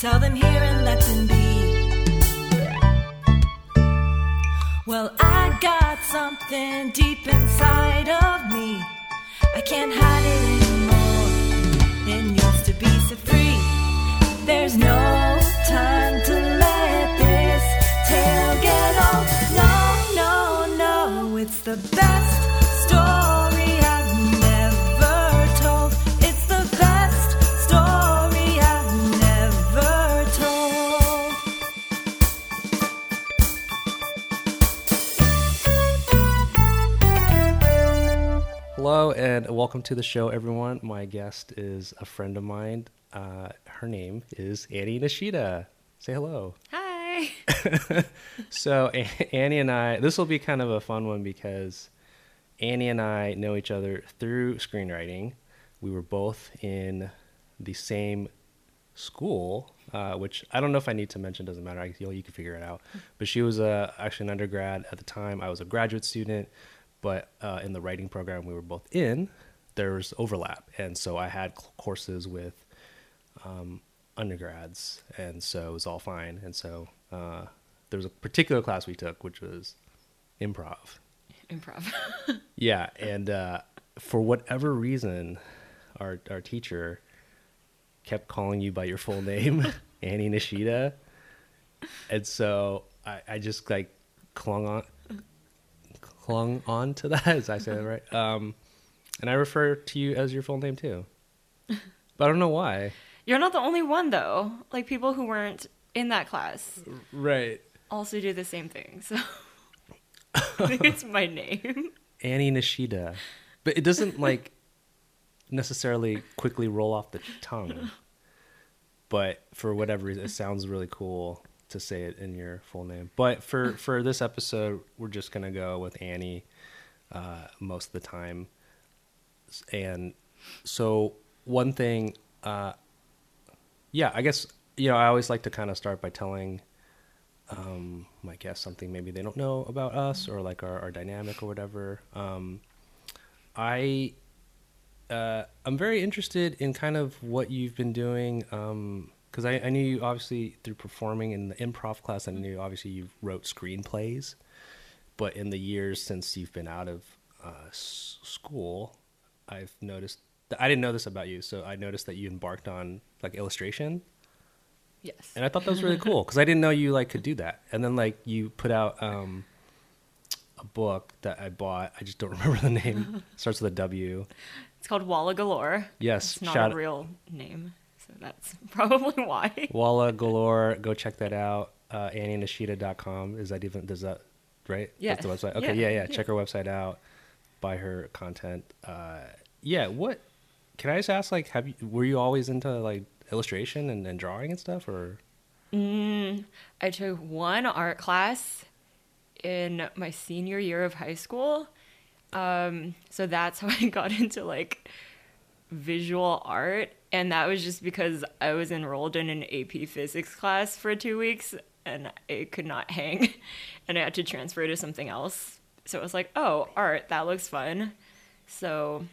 Tell them here and let them be. Well, I got something deep inside of me. I can't hide it anymore. It needs to be set free. There's no welcome to the show, everyone. My guest is a friend of mine. Uh, her name is Annie Nishida. Say hello. Hi. So A- Annie and I, this will be kind of a fun one because Annie and I know each other through screenwriting. We were both in the same school, uh, which I don't know if I need to mention. Doesn't matter. I, you, you can figure it out. But she was uh, actually an undergrad at the time. I was a graduate student, but uh, in the writing program we were both in, there was overlap, and so I had courses with um, undergrads, and so it was all fine. And so uh, there was a particular class we took, which was improv. Improv. Yeah, and uh, for whatever reason, our our teacher kept calling you by your full name, Annie Nishida, and so I, I just like clung on clung on to that. As I say that right? Um, and I refer to you as your full name too, but I don't know why. You're not the only one though. Like people who weren't in that class Right. also do the same thing. So I think it's my name. Annie Nishida. But it doesn't like necessarily quickly roll off the tongue. But for whatever reason, it sounds really cool to say it in your full name. But for for this episode, we're just gonna go with Annie uh, most of the time. And so one thing, uh, yeah, I guess you know I always like to kind of start by telling um, my guests something maybe they don't know about us or like our, our dynamic or whatever. Um, I uh, I'm very interested in kind of what you've been doing because I, I knew you obviously through performing in the improv class. I knew obviously you wrote screenplays, but in the years since you've been out of uh, school, I've noticed. I didn't know this about you, so I noticed that you embarked on like illustration Yes. and I thought that was really cool because I didn't know you like could do that. And then like you put out um, a book that I bought. I just don't remember the name. It Starts with a W. It's called Walla Galore. Yes, It's not shout a real name. So that's probably why. Walla Galore. Go check that out. Uh, AnnieNishida.com. Is that even? Does that right? Yeah. That's the website. Okay. Yeah, Yeah. Yeah. yeah. Check her website out. Buy her content. Uh, yeah. What? Can I just ask? Like, have you? Were you always into like illustration and, and drawing and stuff, or? Mm, I took one art class in my senior year of high school. Um, so that's how I got into like visual art. And that was just because I was enrolled in an AP physics class for two weeks and it could not hang. And I had to transfer to something else. So it was like, oh, art, that looks fun. So,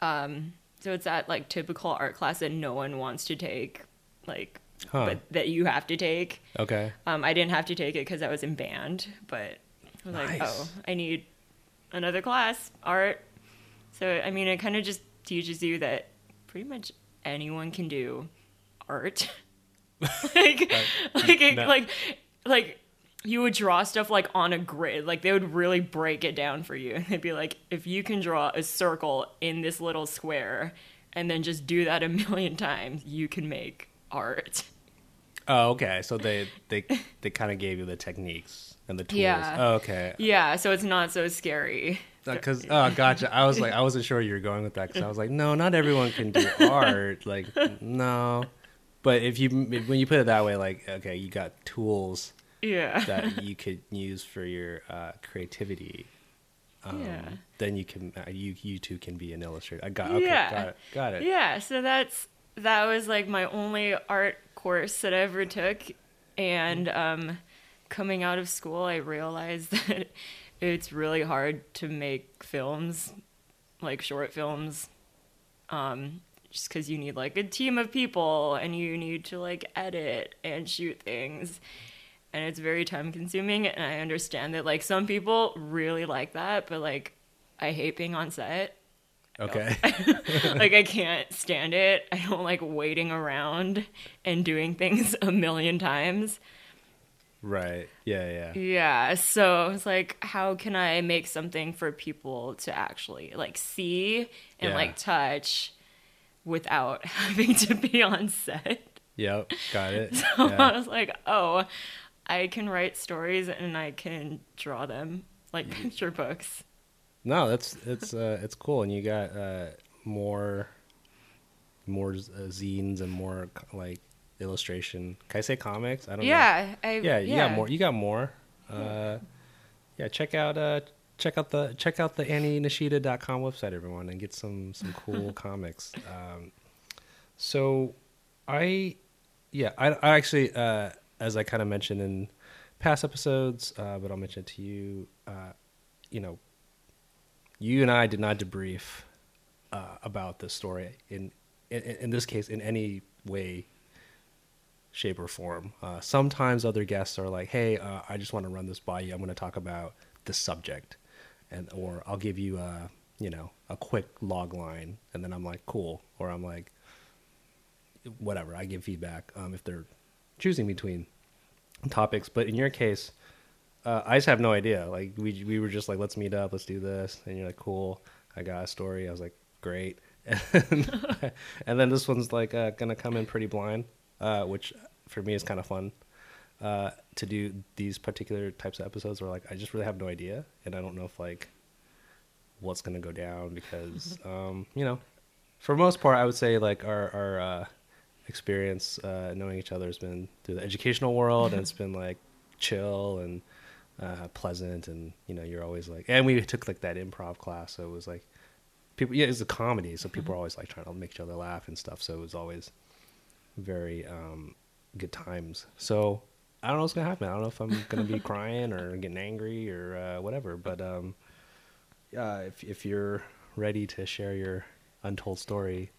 um, so it's that like typical art class that no one wants to take, like, Huh. but that you have to take. Okay. Um, I didn't have to take it because I was in band, but I was like, oh, I need another class, art. So, I mean, it kind of just teaches you that pretty much anyone can do art. like, like, it, no. like, like, you would draw stuff like on a grid. Like, they would really break it down for you. And they'd be like, if you can draw a circle in this little square and then just do that a million times, you can make art. Oh, okay. So they they they kind of gave you the techniques and the tools. Yeah. Oh, okay. Yeah, so it's not so scary. Uh, because oh, gotcha. I was like, I wasn't sure you were going with that because I was like, no, not everyone can do art. Like, no. But if you when you put it that way, like, okay, you got tools Yeah. that you could use for your uh, creativity. Um, Yeah. Then you can uh, you you two can be an illustrator. I got okay. Yeah. Got it. Got it. yeah, so that's that was like my only art course that I ever took and um coming out of school I realized that it's really hard to make films like short films um just because you need like a team of people and you need to like edit and shoot things and it's very time consuming and i understand that like some people really like that but like i hate being on set Okay. like i can't stand it i don't like waiting around and doing things a million times right. Yeah, yeah. yeah so it's like how can i make something for people to actually like see and Yeah. like touch without having to be on set Yep. Got it. so I was like, oh, I can write stories and I can draw them like picture books. No, that's it's uh it's cool, and you got uh more more uh, zines and more like illustration. Can I say comics? I don't know. Yeah, I Yeah, you got more. You got more. Uh, yeah, check out uh check out the check out the AnnieNishida.com website, everyone, and get some some cool comics. Um, so, I yeah, I, I actually uh, as I kind of mentioned in past episodes, uh, but I'll mention it to you. Uh, you know, you and I did not debrief uh, about this story in, in in this case in any way shape or form. Uh, sometimes other guests are like, "Hey, uh, I just want to run this by you. I'm going to talk about this subject," and or I'll give you a you know a quick log line, and then I'm like, "Cool," or I'm like, "Whatever." I give feedback um, if they're choosing between topics. But in your case, uh, I just have no idea. Like we we were just like, "Let's meet up. Let's do this," and you're like, "Cool." I got a story. I was like, "Great." And, and then this one's like uh, gonna come in pretty blind, uh, which for me is kind of fun uh, to do these particular types of episodes where like I just really have no idea, and I don't know if like what's gonna go down because um, you know, for most part, I would say like our our uh, experience uh, knowing each other has been through the educational world, and it's been like chill and uh, pleasant, and you know, you're always like, and we took like that improv class, so it was like people, yeah, it's a comedy, so people are always like trying to make each other laugh and stuff, so it was always very um, good times. So I don't know what's gonna happen. I don't know if I'm gonna be crying or getting angry or uh, whatever. But um, yeah, if if you're ready to share your untold story,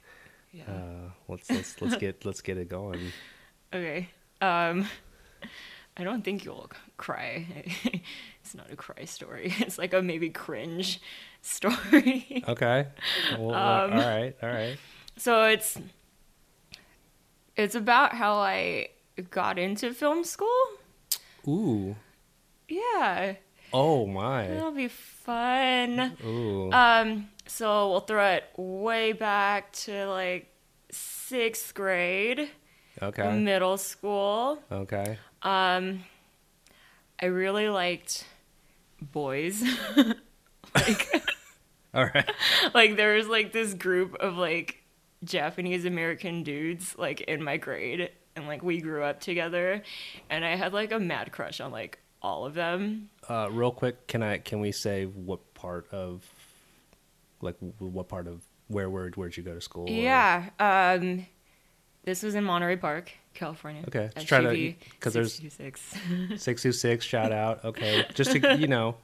Yeah. uh, let's let's let's get let's get it going. okay. Um, I don't think you'll cry. it's not a cry story. It's like a maybe cringe story. Okay. Well, all right. All right. so it's it's about how I got into film school. Ooh. Yeah, Oh my. it'll be fun. Ooh. Um, so we'll throw it way back to like sixth grade, Okay. middle school. Okay. Um, I really liked boys. like, All right. like there was like this group of like Japanese American dudes like in my grade, and like we grew up together, and I had like a mad crush on like all of them. Uh, real quick, can I can we say what part of like what part of where where where'd you go to school? Yeah. Um, this was in Monterey Park, California. Okay, just try to- SGV 'cause there's- 626. Six two six. Shout out. Okay, just to you know,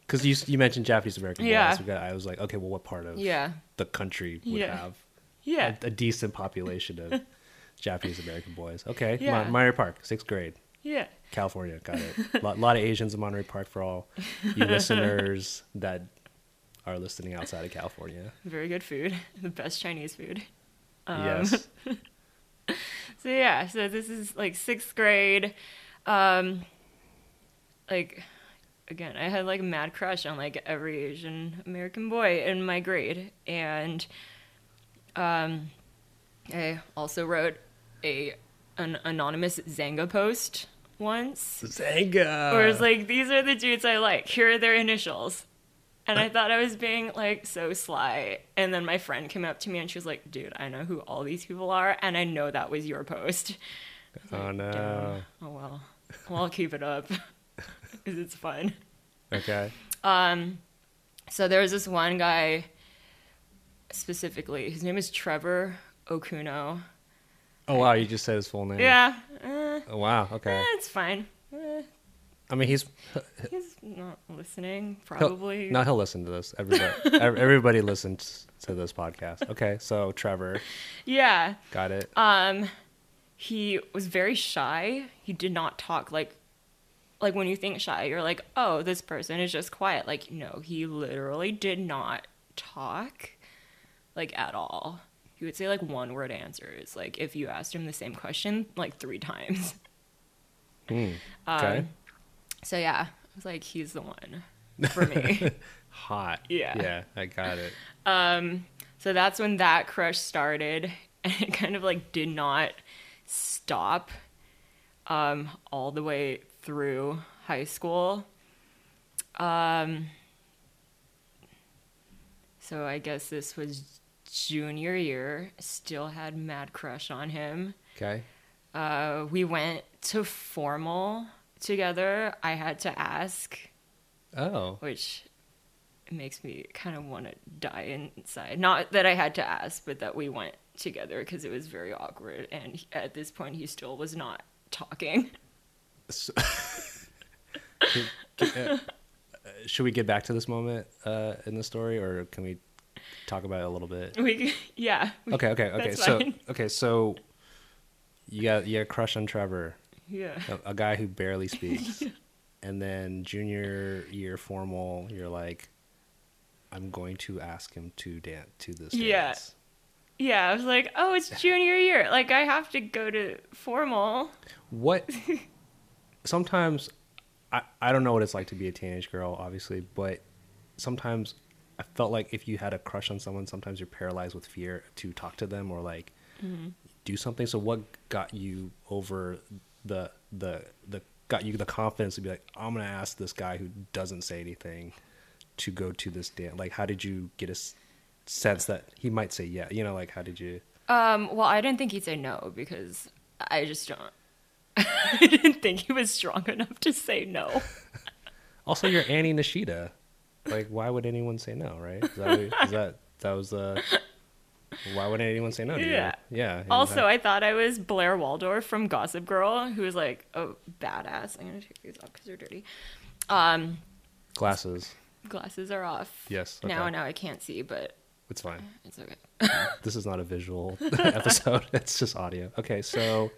because you you mentioned Japanese American boys. Yeah. I was like, okay, well, what part of yeah. the country would Yeah. have Yeah. a, a decent population of Japanese American boys? Okay, Yeah. Mon- Monterey Park, sixth grade, Yeah. California. Got it. A lot, lot of Asians in Monterey Park for all you listeners that are listening outside of California. Very good food. The best Chinese food. Um, yes. So yeah, so this is like sixth grade. Um, like again, I had like a mad crush on like every Asian American boy in my grade, and um, I also wrote a an anonymous Xanga post once. Xanga. Where it's like, these are the dudes I like. Here are their initials. And I thought I was being like so sly. And then my friend came up to me and she was like, dude, I know who all these people are. And I know that was your post. Was Oh like, no. "Damn. Oh well. Well, I'll keep it up because it's fun. Okay. Um, so there was this one guy specifically. His name is Trevor Okuno. Oh wow, you just said his full name. Yeah. eh, Oh, wow. Okay. eh, it's fine. I mean, he's He's not listening, he'll, probably. no, he'll listen to this. Everybody, everybody listens to this podcast. Okay, so Trevor, Yeah. got it. Um, he was very shy. He did not talk like, like when you think shy, you're like, oh, this person is just quiet. Like, no, he literally did not talk, like at all. He would say like one word answers. Like if you asked him the same question like three times. Hmm, okay, Um, so yeah, I was like, he's the one for me. hot. yeah. yeah, I got it. Um, so that's when that crush started, and it kind of like did not stop um, all the way through high school. Um, so I guess this was junior year. Still had mad crush on him. Okay, Uh, we went to formal together. I had to ask oh, which makes me kind of want to die inside. Not that I had to ask, but that we went together because it was very awkward. And he- at this point, he still was not talking. So- uh, should we get back to this moment uh, in the story, or can we talk about it a little bit? We, yeah, Okay, okay, okay. So, fine. okay, so you got you got a crush on Trevor, yeah, a, a guy who barely speaks, and then junior year formal, you're like, I'm going to ask him to dance to this. Yeah. dance. yeah. I was like, oh, it's junior year. Like I have to go to formal. What? sometimes, I I don't know what it's like to be a teenage girl, obviously, but sometimes I felt like if you had a crush on someone, sometimes you're paralyzed with fear to talk to them or like mm-hmm. do something. So what got you over the the the got you the confidence to be like, I'm gonna ask this guy who doesn't say anything to go to this dance? Like, how did you get a sense that he might say yeah? You know, like how did you? Um, well, I didn't think he'd say no because I just don't. I didn't think he was strong enough to say no. Also, you're Annie Nishida. Like, why would anyone say no? Right? Is that is that that was the? Why wouldn't anyone say no? To Yeah. You? Yeah. Also, I thought I was Blair Waldorf from Gossip Girl, who was like a badass. I'm gonna take these off because they're dirty. Um, glasses. glasses are off. Yes. Now, okay. now I can't see, but It's fine. it's okay. this is not a visual episode. It's just audio. Okay, so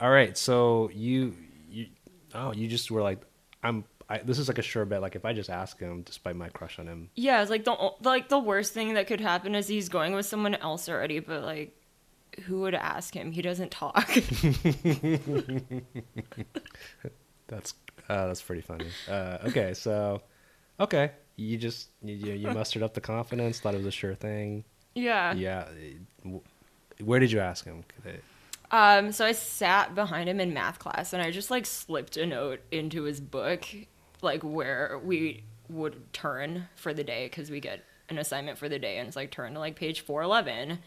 all right, so you you oh you just were like I'm I, this is like a sure bet. Like if I just ask him, despite my crush on him, Yeah, it's like the like the worst thing that could happen is he's going with someone else already, but like, who would ask him? He doesn't talk. that's uh, that's pretty funny. Uh, okay, so okay, you just you, you mustered up the confidence, thought it was a sure thing. yeah. Yeah, where did you ask him? Um, so I sat behind him in math class and I just like slipped a note into his book, like where we would turn for the day because we get an assignment for the day and it's like turn to like page 411.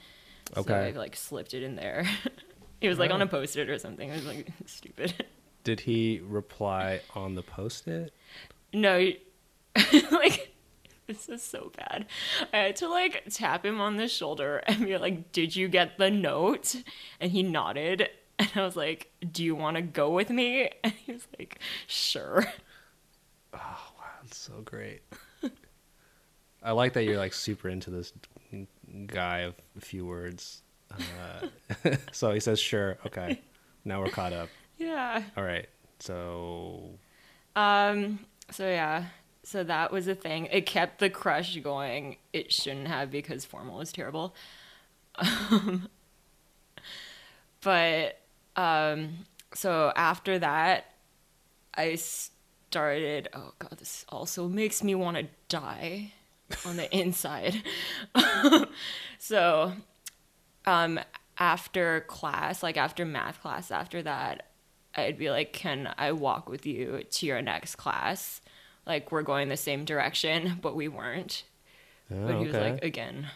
So Okay. I like slipped it in there. it was like on Oh. a post it or something. It was like stupid. Did he reply on the post-it? No, like this is so bad. I had to like tap him on the shoulder and be like, "Did you get the note?" And he nodded, and I was like, "Do you want to go with me?" And he was like, "Sure." Oh wow, that's so great. I like that you're like super into this guy of a few words. Uh, so he says, "Sure, okay." Now we're caught up. Yeah. All right. So Um. So yeah. So that was a thing. It kept the crush going. It shouldn't have because formal was terrible. Um, but um. So after that, I started. Oh god, this also makes me want to die on the inside. so, um, after class, like after math class, after that, I'd be like, "Can I walk with you to your next class?" Like we're going the same direction, but we weren't. oh, But he was like, again,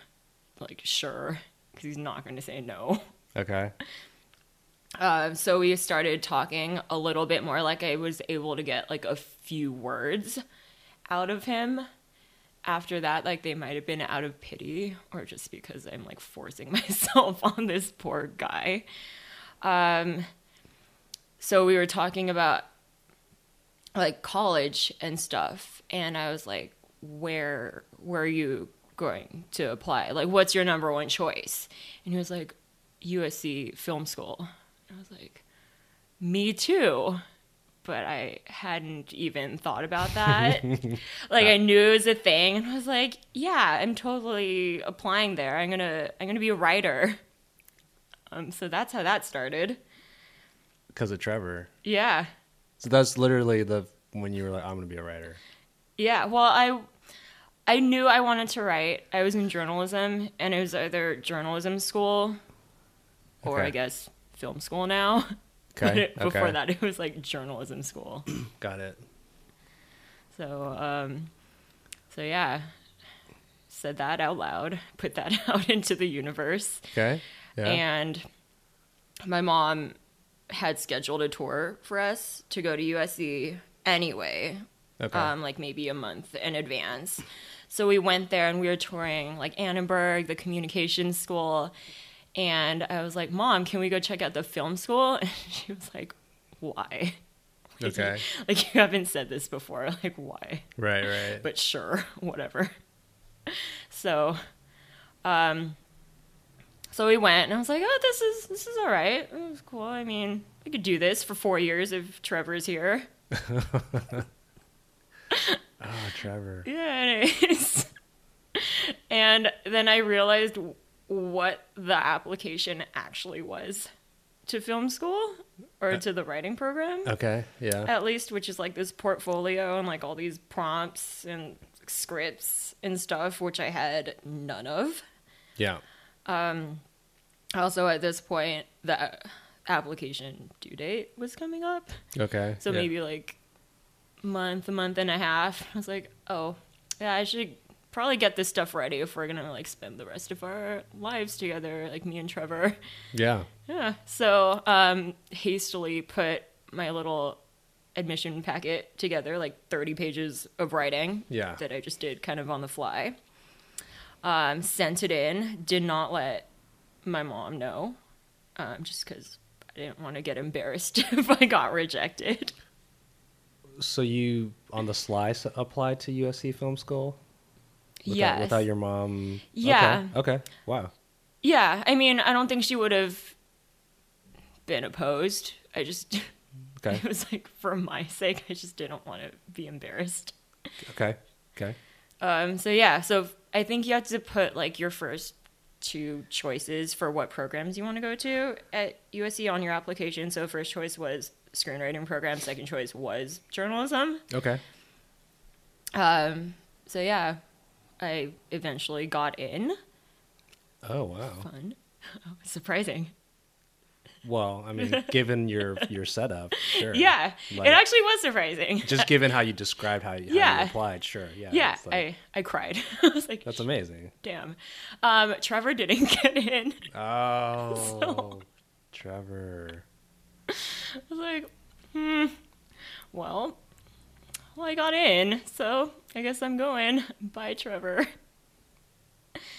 like sure, because he's not going to say no. okay. Uh, so we started talking a little bit more. Like I was able to get like a few words out of him. After that, like they might have been out of pity or just because I'm like forcing myself on this poor guy. Um, so we were talking about like college and stuff and I was like where are you going to apply? Like what's your number one choice? And he was like USC Film School. I was like me too. But I hadn't even thought about that. like I knew it was a thing and I was like, yeah, I'm totally applying there. I'm going to I'm going to be a writer. Um so that's how that started. Because of Trevor. Yeah. So that's literally the when you were like, I'm gonna be a writer. Yeah, well, I I knew I wanted to write. I was in journalism, and it was either journalism school or Okay. I guess film school now. But Okay. it- before okay. that, it was like journalism school. Got it. So, um, so yeah, said that out loud, put that out into the universe, Okay. Yeah. and my mom had scheduled a tour for us to go to USC anyway, okay. um, like maybe a month in advance. So we went there and we were touring like Annenberg, the communications school. And I was like, Mom, can we go check out the film school? And she was like, Why? okay. Like, you haven't said this before. Like, why? Right. Right. But sure, whatever. So, um, so we went and I was like, oh, this is, this is all right. It was cool. I mean, I could do this for four years if Trevor's here. oh, Trevor. Yeah, it is. and then I realized what the application actually was to film school or to the writing program, Okay. Yeah. at least, which is like this portfolio and like all these prompts and scripts and stuff, which I had none of. Yeah. Um, also, at this point, the application due date was coming up. Okay. So yeah. maybe like month, a month and a half. I was like, oh, yeah, I should probably get this stuff ready if we're gonna like spend the rest of our lives together, like me and Trevor. Yeah. Yeah. So um, hastily put my little admission packet together, like 30 pages of writing Yeah. that I just did kind of on the fly. Um, sent it in. Did not let my mom know, um, just because I didn't want to get embarrassed if I got rejected. So you on the sly applied to USC Film School? Without, yes. Without your mom. Yeah. Okay. okay. Wow. Yeah, I mean, I don't think she would have been opposed. I just, Okay. it was like for my sake, I just didn't want to be embarrassed. Okay. Okay. Um, so yeah, so I think you have to put like your first two choices for what programs you want to go to at USC on your application. So first choice was screenwriting program, second choice was journalism. Okay. Um, so yeah, I eventually got in. Oh wow. Fun, surprising. Well, I mean, given your your setup, sure. Yeah, Like- it actually was surprising. Just given how you described how you, how Yeah. you applied, sure. Yeah. yeah, like- I I cried. I was like, that's amazing. damn. Um, Trevor didn't get in. Oh, Trevor. I was like, hmm. Well, well, I got in, so I guess I'm going. Bye, Trevor.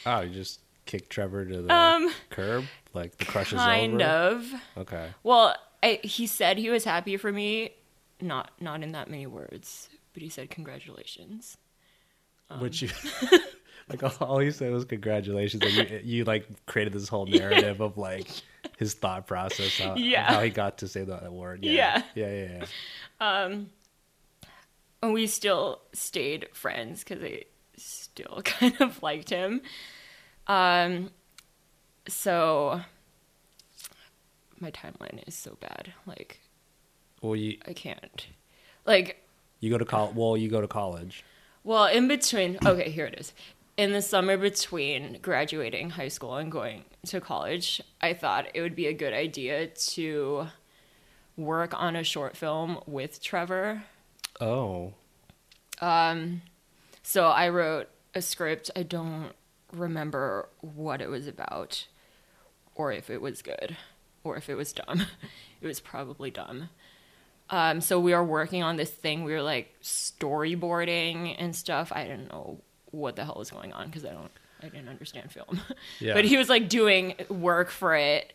Oh, you just kicked Trevor to the Um, curb, like the crush is kind over. of. Okay. Well, I, he said he was happy for me. Not not in that many words, but he said congratulations. Um, Which you like all- he said was congratulations, and you, you like created this whole narrative of like his thought process, how, Yeah. how he got to say that word. Yeah. Yeah. Yeah. Yeah. yeah. And we still stayed friends because I still kind of liked him. Um, so my timeline is so bad. Like Well, you I can't. Like you go to college. Well, you go to college. Well, in between, okay, here it is. In the summer between graduating high school and going to college, I thought it would be a good idea to work on a short film with Trevor. Oh. Um, so I wrote a script. I don't remember what it was about or if it was good or if it was dumb. it was probably dumb. Um, so we were working on this thing. We were like storyboarding and stuff. I didn't know what the hell was going on because I don't, I didn't understand film. Yeah. but he was like doing work for it,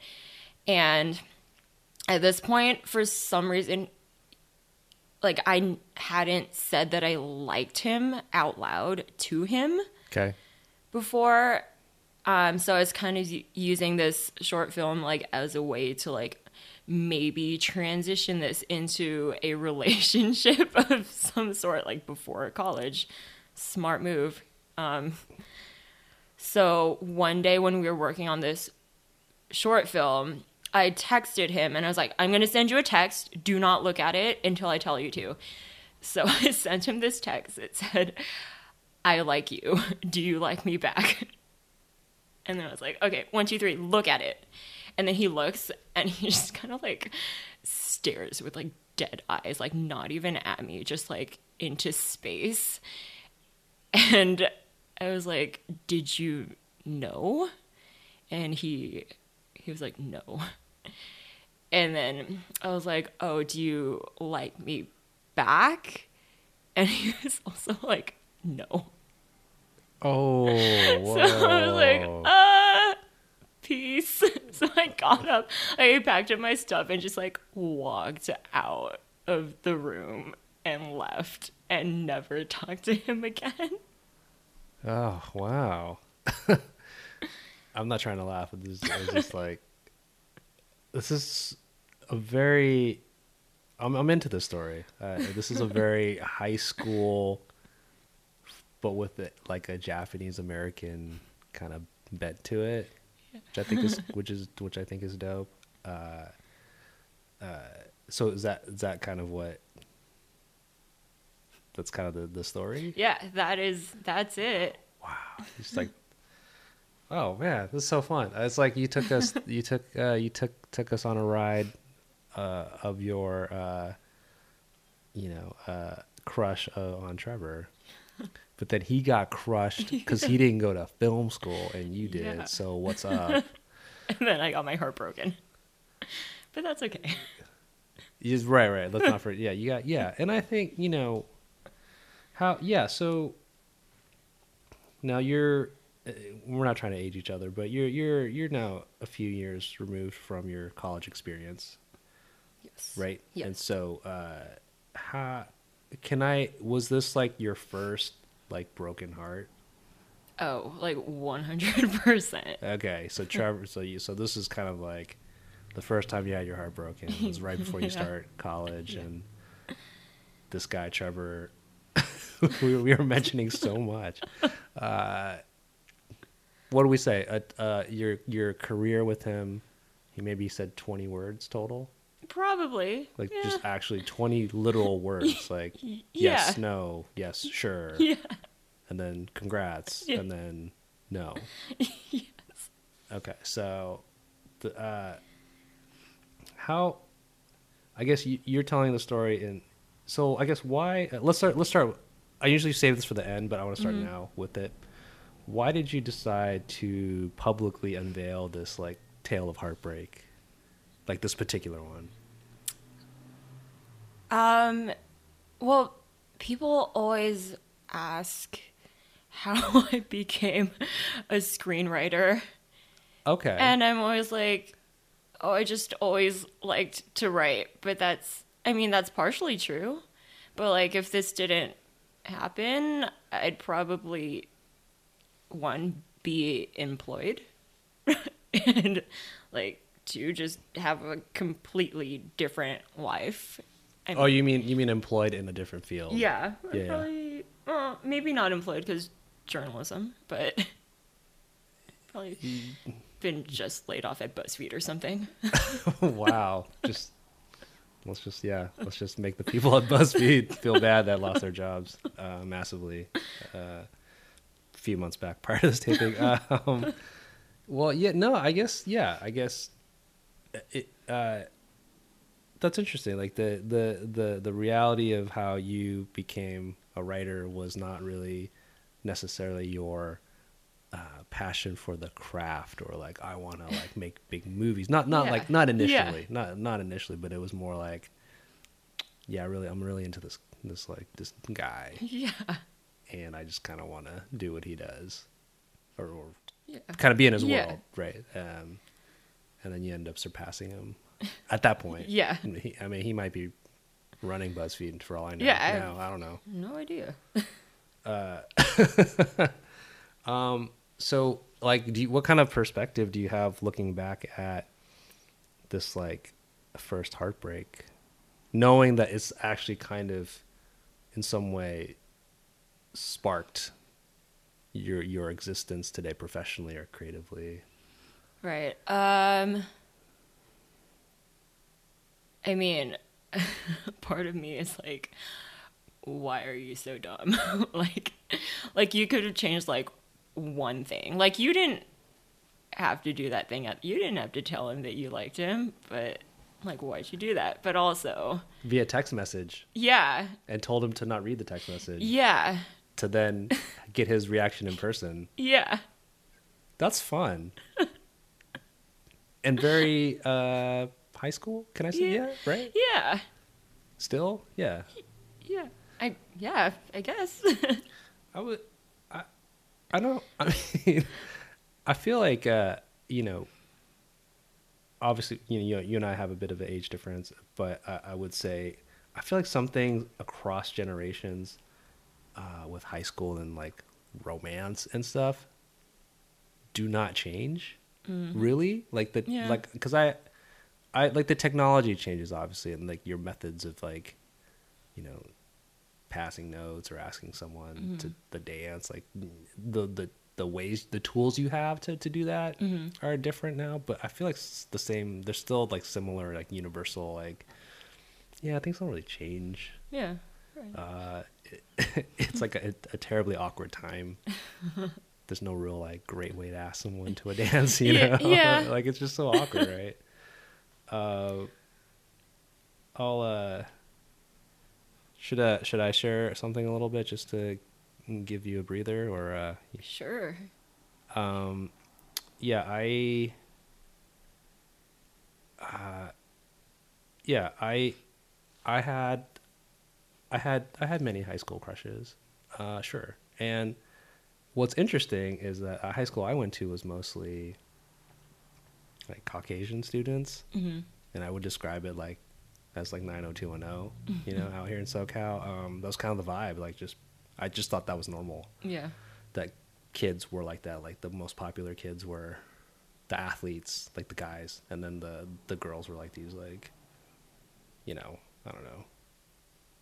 and at this point, for some reason, like I hadn't said that I liked him out loud to him Okay. before. Um, so I was kind of using this short film like as a way to like maybe transition this into a relationship of some sort, like before college. Smart move. Um, so one day when we were working on this short film, I texted him and I was like, I'm going to send you a text. Do not look at it until I tell you to. So I sent him this text. It said, I like you. Do you like me back? And then I was like, okay, one, two, three, look at it. And then he looks and he just kind of like stares with like dead eyes, like not even at me, just like into space. And I was like, did you know? And he he was like, no. And then I was like, oh, do you like me back? And he was also like, no. Oh, whoa. So I was like, uh, peace. So I got up, I packed up my stuff and just like walked out of the room and left and never talked to him again. oh, wow. I'm not trying to laugh. I was just like, this is a very. I'm, I'm into this story. Uh, this is a very high school, but with it, like a Japanese American kind of bent to it, which I think is which is which I think is dope. Uh, uh, so is that is that kind of what? That's kind of the the story. Yeah, that is, that's it. Wow. Just like, oh man, this is so fun. It's like you took us, you took, uh, you took took us on a ride uh, of your, uh, you know, uh, crush uh, on Trevor. But then he got crushed because he didn't go to film school and you did. Yeah. So what's up? And then I got my heart broken. But that's okay. Yes, right, right. Let's not forget. Yeah, you got yeah, and I think you know how. Yeah, so now you're. Uh, We're not trying to age each other, but you're you're you're now a few years removed from your college experience, Yes. right? Yes. And so, uh, how can I? Was this like your first like broken heart? Oh, like 100%. Okay, so Trevor, so you, so this is kind of like the first time you had your heart broken It was right before you Yeah. start college, and this guy Trevor, we, we were mentioning so much. Uh, what do we say? Uh, uh, your your career with him, he maybe said twenty words total, Probably. like yeah. just actually twenty literal words, like Y- yes, no, yes, sure, Yeah. and then congrats, Yeah. and then no. yes. Okay, so the uh, how? I guess you, you're telling the story, and so I guess why? uh, Let's start. Let's start. I usually save this for the end, but I want to start now with it. Why did you decide to publicly unveil this like tale of heartbreak, like this particular one? Um, well, people always ask how I became a screenwriter. Okay. And I'm always like, oh, I just always liked to write. But that's, I mean, that's partially true. But like, if this didn't happen, I'd probably, one, be employed, and like, two, just have a completely different life. I oh, you mean you mean employed in a different field? yeah, Yeah. probably, well, maybe not employed because journalism, but probably been just laid off at BuzzFeed or something. wow. Just let's just yeah, let's just make the people at BuzzFeed feel bad that lost their jobs uh, massively uh, few months back prior to this taping. Um, well, yeah, no, I guess yeah, I guess it. Uh, that's interesting. Like the the the the reality of how you became a writer was not really necessarily your uh, passion for the craft or like I want to like make big movies. Not not Yeah. like not Yeah. initially, not not initially, but it was more like, yeah, really, I'm really into this this like this guy, yeah. And I just kind of want to do what he does, or, or Yeah. kind of be in his Yeah. world, right? Um, and then you end up surpassing him at that point. Yeah. He, I mean, he might be running BuzzFeed for all I know. Yeah, I- No, I don't know. No idea. So, like, do you, what kind of perspective do you have looking back at this like first heartbreak, knowing that it's actually kind of, in some way, sparked your your existence today, professionally or creatively? Right. Um I mean, part of me is like why are you so dumb? like like you could have changed like one thing. Like you didn't have to do that thing at you didn't have to tell him that you liked him, but like why'd you do that? But also, Via text message, yeah. and told him to not read the text message Yeah. To then get his reaction in person. Yeah. That's fun. and very uh high school, can I say Yeah. yeah, right? Yeah. Still? Yeah. Yeah. I yeah, I guess. I would I I don't I mean I feel like uh you know obviously you know you, you and I have a bit of an age difference, but I, I would say I feel like some things across generations uh with high school and like romance and stuff do not change. Mm-hmm. Really? Like the Yeah. like cuz I I like the technology changes obviously and like your methods of like you know passing notes or asking someone mm-hmm. to the dance like the the the ways the tools you have to to do that mm-hmm. are different now but i feel like it's the same they're still like similar like universal like yeah things don't really change yeah. Right. uh it, it's like a, a terribly awkward time there's no real like great way to ask someone to a dance you Yeah, know yeah. like it's just so awkward right uh i'll uh should uh should i share something a little bit just to give you a breather or uh Sure. um yeah i uh yeah i i had i had i had many high school crushes uh sure. And what's interesting is that a high school i went to was mostly like caucasian students. Hmm and i would describe it like as like 90210 you know out here in socal. Um that was kind of the vibe like just i just thought that was normal. Yeah. that kids were like that. Like the most popular kids were the athletes, like the guys, and then the the girls were like these like, you know, I don't know,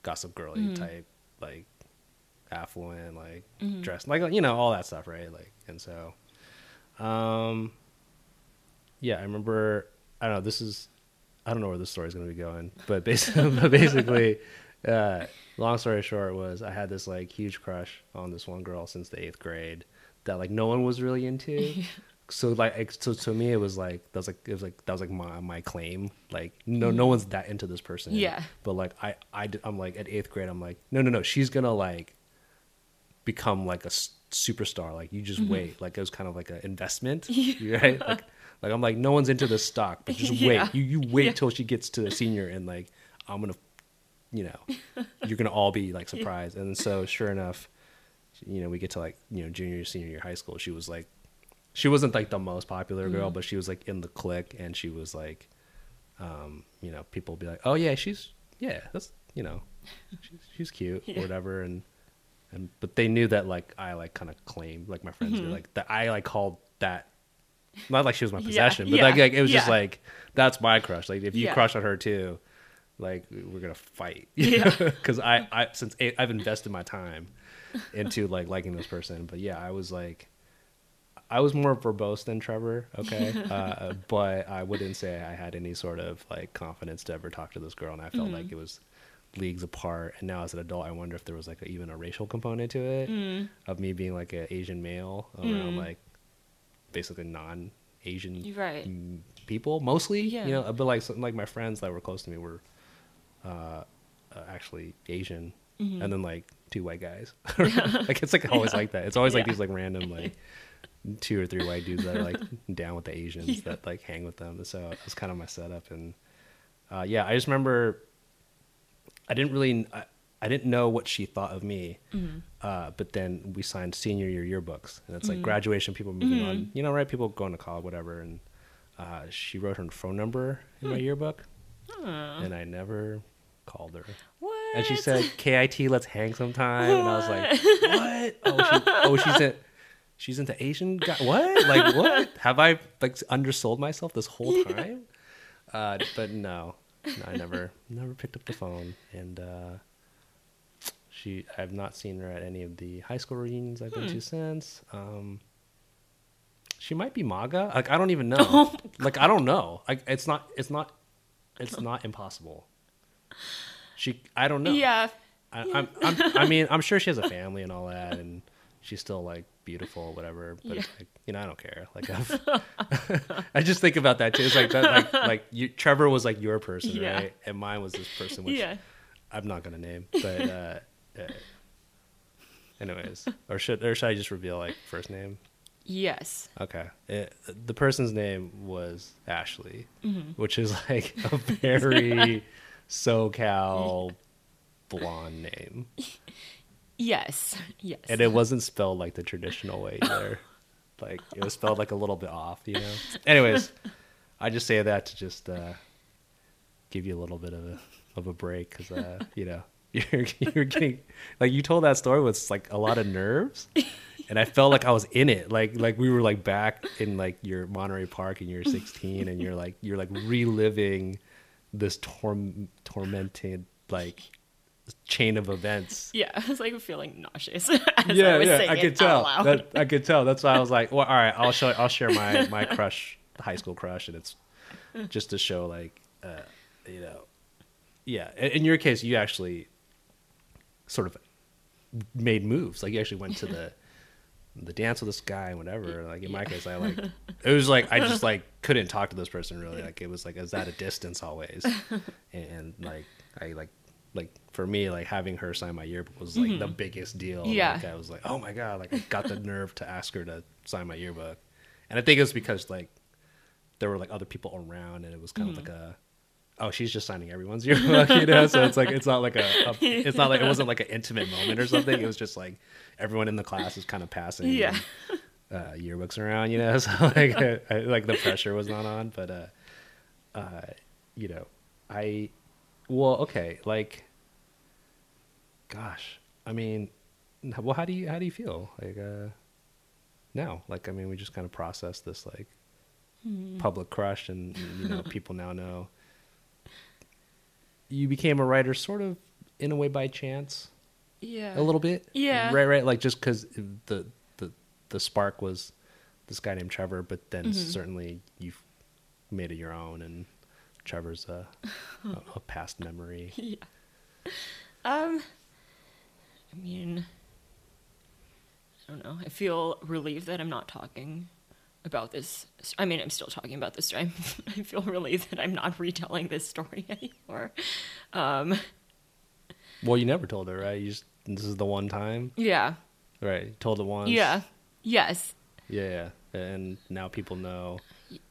gossip girly Mhm. type, like affluent, like Mhm. dressed like you know all that stuff, right? Like and so, um, yeah, I remember. I don't know. This is I don't know where this story is going to be going, but basically, but basically, uh, long story short was I had this like huge crush on this one girl since the eighth grade that like no one was really into. so like so to me it was like that was like it was like that was like my my claim. Like no no one's that into this person. Yeah. but like I I I'm like at eighth grade I'm like no no no she's gonna like become like a s- superstar. Like you just mm-hmm. wait. Like it was kind of like an investment right? Like like I'm like no one's into this stock but just Yeah. wait. You you wait Yeah. till she gets to a senior and like I'm gonna you know you're gonna all be like surprised. And so sure enough you know we get to like you know junior senior year high school she was like she wasn't like the most popular girl but she was like in the clique and she was like um you know people would be like oh yeah she's yeah that's you know she's, she's cute Yeah. or whatever and and but they knew that like i like kind of claimed like my friends knew like that i like called that not like she was my Yeah, possession but yeah, like, like it was just like that's my crush like if you Yeah. crush on her too like we're gonna fight Yeah. because i i since i i've invested my time into like liking this person but yeah i was like i was more verbose than trevor okay? Uh, but i wouldn't say i had any sort of like confidence to ever talk to this girl and i felt like it was leagues apart. And now as an adult i wonder if there was like a, even a racial component to it of me being like an asian male around like basically non-asian Right. mm, people mostly Yeah. you know but like some, like my friends that were close to me were uh, uh actually asian Mm-hmm. and then like two white guys. Like it's like always like that. It's always like these like random like two or three white dudes that are like down with the asians that like hang with them so that's kind of my setup and uh yeah i just remember i didn't really I, I didn't know what she thought of me Mm-hmm. uh, but then we signed senior year yearbooks and it's like graduation people moving on Mm-hmm. you know right people going to college whatever and uh, she wrote her phone number in my Hmm. yearbook and i never called her. What? And she said, "KIT, let's hang sometime." And I was like, "What? Oh, she, oh, she's in, she's into Asian guy. What? Like what? Have I like undersold myself this whole time?" Uh, but no, no, I never, never picked up the phone, and uh, she, I've not seen her at any of the high school reunions I've been to since. Um, she might be MAGA. Like I don't even know. like I don't know. Like it's not. It's not. It's not impossible. She. I don't know. Yeah. I, I'm, I'm, I mean, I'm sure she has a family and all that, and she's still like beautiful, whatever. But Yeah. like, you know, I don't care. Like, I've, I just think about that too. It's like that, like, like you, Trevor was like your person, Yeah. right? And mine was this person, which Yeah. I'm not gonna name. But uh, uh, anyways, or should or should I just reveal like first name? Yes. Okay. It, the person's name was Ashley, Mm-hmm. which is like a very SoCal blonde name. Yes. Yes. And it wasn't spelled like the traditional way either. like it was spelled like a little bit off, you know. Anyways, I just say that to just uh, give you a little bit of a of a break because uh, you know you're you're getting like you told that story with like a lot of nerves, and I felt like I was in it. Like like we were like back in like your Monterey Park and you're 16 and you're like you're like reliving this torm- tormented like chain of events yeah. I was like feeling nauseous. Yeah, I was yeah, I could tell. That, I could tell. That's why I was like, well, all right, I'll show, I'll share my my crush, high school crush, and it's just to show like, uh, you know, yeah. In, in your case, you actually sort of made moves. Like you actually went to the the dance with this guy and whatever. Like in my case, I like it was like I just like couldn't talk to this person really. Like it was like I was at a distance always, and, like I like like for me like having her sign my yearbook was like the biggest deal. Yeah. like, I was like, oh my god, like I got the nerve to ask her to sign my yearbook, and I think it was because like there were like other people around, and it was kind of like a oh, she's just signing everyone's yearbook, you know. So it's like it's not like a, a it's not like it wasn't like an intimate moment or something. It was just like everyone in the class is kind of passing Yeah. uh, yearbooks around, you know. So like I, I- like the pressure was not on, but uh, uh, you know, I well, okay, like, gosh, I mean, well, how do you how do you feel like uh now? Like, I mean, we just kind of processed this like public crush, and you know, people now know you became a writer, sort of in a way by chance, yeah. a little bit, Yeah. right, right, like just because the the the spark was this guy named Trevor, but then Mm-hmm. certainly you've made it your own, and Trevor's a a, a past memory. Yeah. Um, I mean, I don't know. I feel relieved that I'm not talking about this. I mean, I'm still talking about this story. I feel relieved that I'm not retelling this story anymore. Um, Well, you never told her, right? You just this is the one time, yeah. right? Told it once, Yeah. Yes. yeah, yeah. And now people know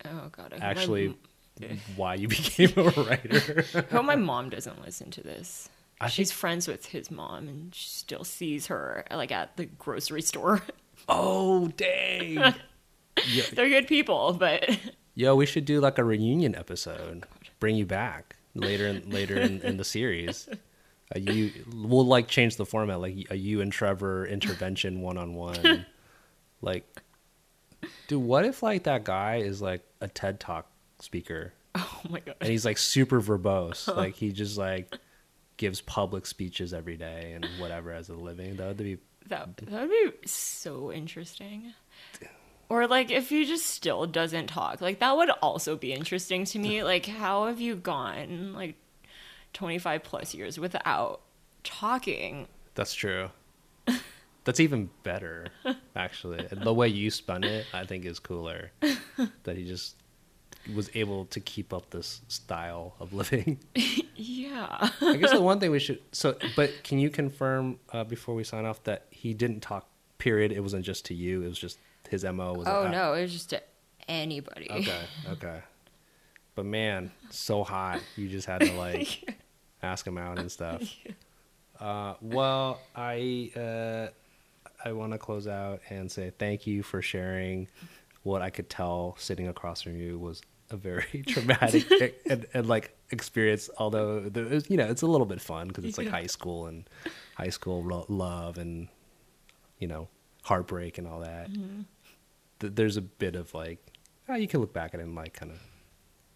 Oh God. I actually why you became a writer. I hope my mom doesn't listen to this. I She's think- friends with his mom, and she still sees her like at the grocery store. oh, dang! They're good people, but yo, we should do like a reunion episode. Bring you back later in later in, in the series. A you we'll like change the format like a you and Trevor intervention one on one. Like, dude, what if like that guy is like a TED Talk speaker oh my God. and he's like super verbose. like he just like gives public speeches every day and whatever as a living. That would be That that would be so interesting. Or like if he just still doesn't talk, like that would also be interesting to me. Like how have you gone like twenty five plus years without talking? that's true. That's even better, actually. The way you spun it, I think, is cooler. that he just was able to keep up this style of living. Yeah. I guess the one thing we should so, but can you confirm uh, before we sign off that he didn't talk? Period. It wasn't just to you. It was just his mo. Was oh no, it was just to anybody. Okay, okay. But man, so hot. You just had to like ask him out and stuff. Uh, well, I uh, I want to close out and say thank you for sharing what I could tell sitting across from you was a very traumatic and, and like experience. Although is, you know, it's a little bit fun because it's like Yeah. high school and high school lo- love and you know heartbreak and all that. Th- There's a bit of like, oh, you can look back at it and like kind of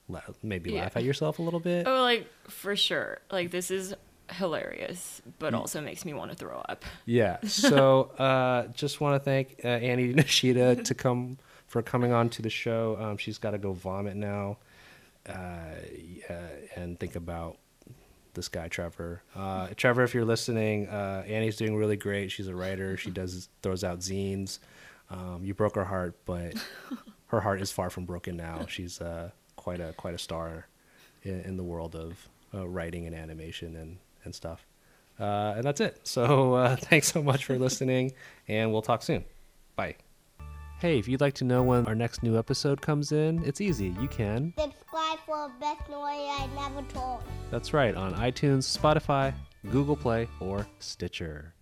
la- maybe Yeah. laugh at yourself a little bit. Oh, like for sure. Like this is hilarious, but also makes me want to throw up. Yeah. So uh, just want to thank uh, Annie Nishida to come for coming on to the show. Um, she's got to go vomit now, uh, uh, and think about this guy Trevor. Uh, Trevor, if you're listening, uh, Annie's doing really great. She's a writer. She does throws out zines. Um, you broke her heart, but her heart is far from broken now. She's uh, quite a quite a star in, in the world of uh, writing and animation and and stuff. Uh, and that's it. So uh, thanks so much for listening, and we'll talk soon. Bye. Hey, if you'd like to know when our next new episode comes in, it's easy. You can. Subscribe for the best story I never told. That's right, on iTunes, Spotify, Google Play, or Stitcher.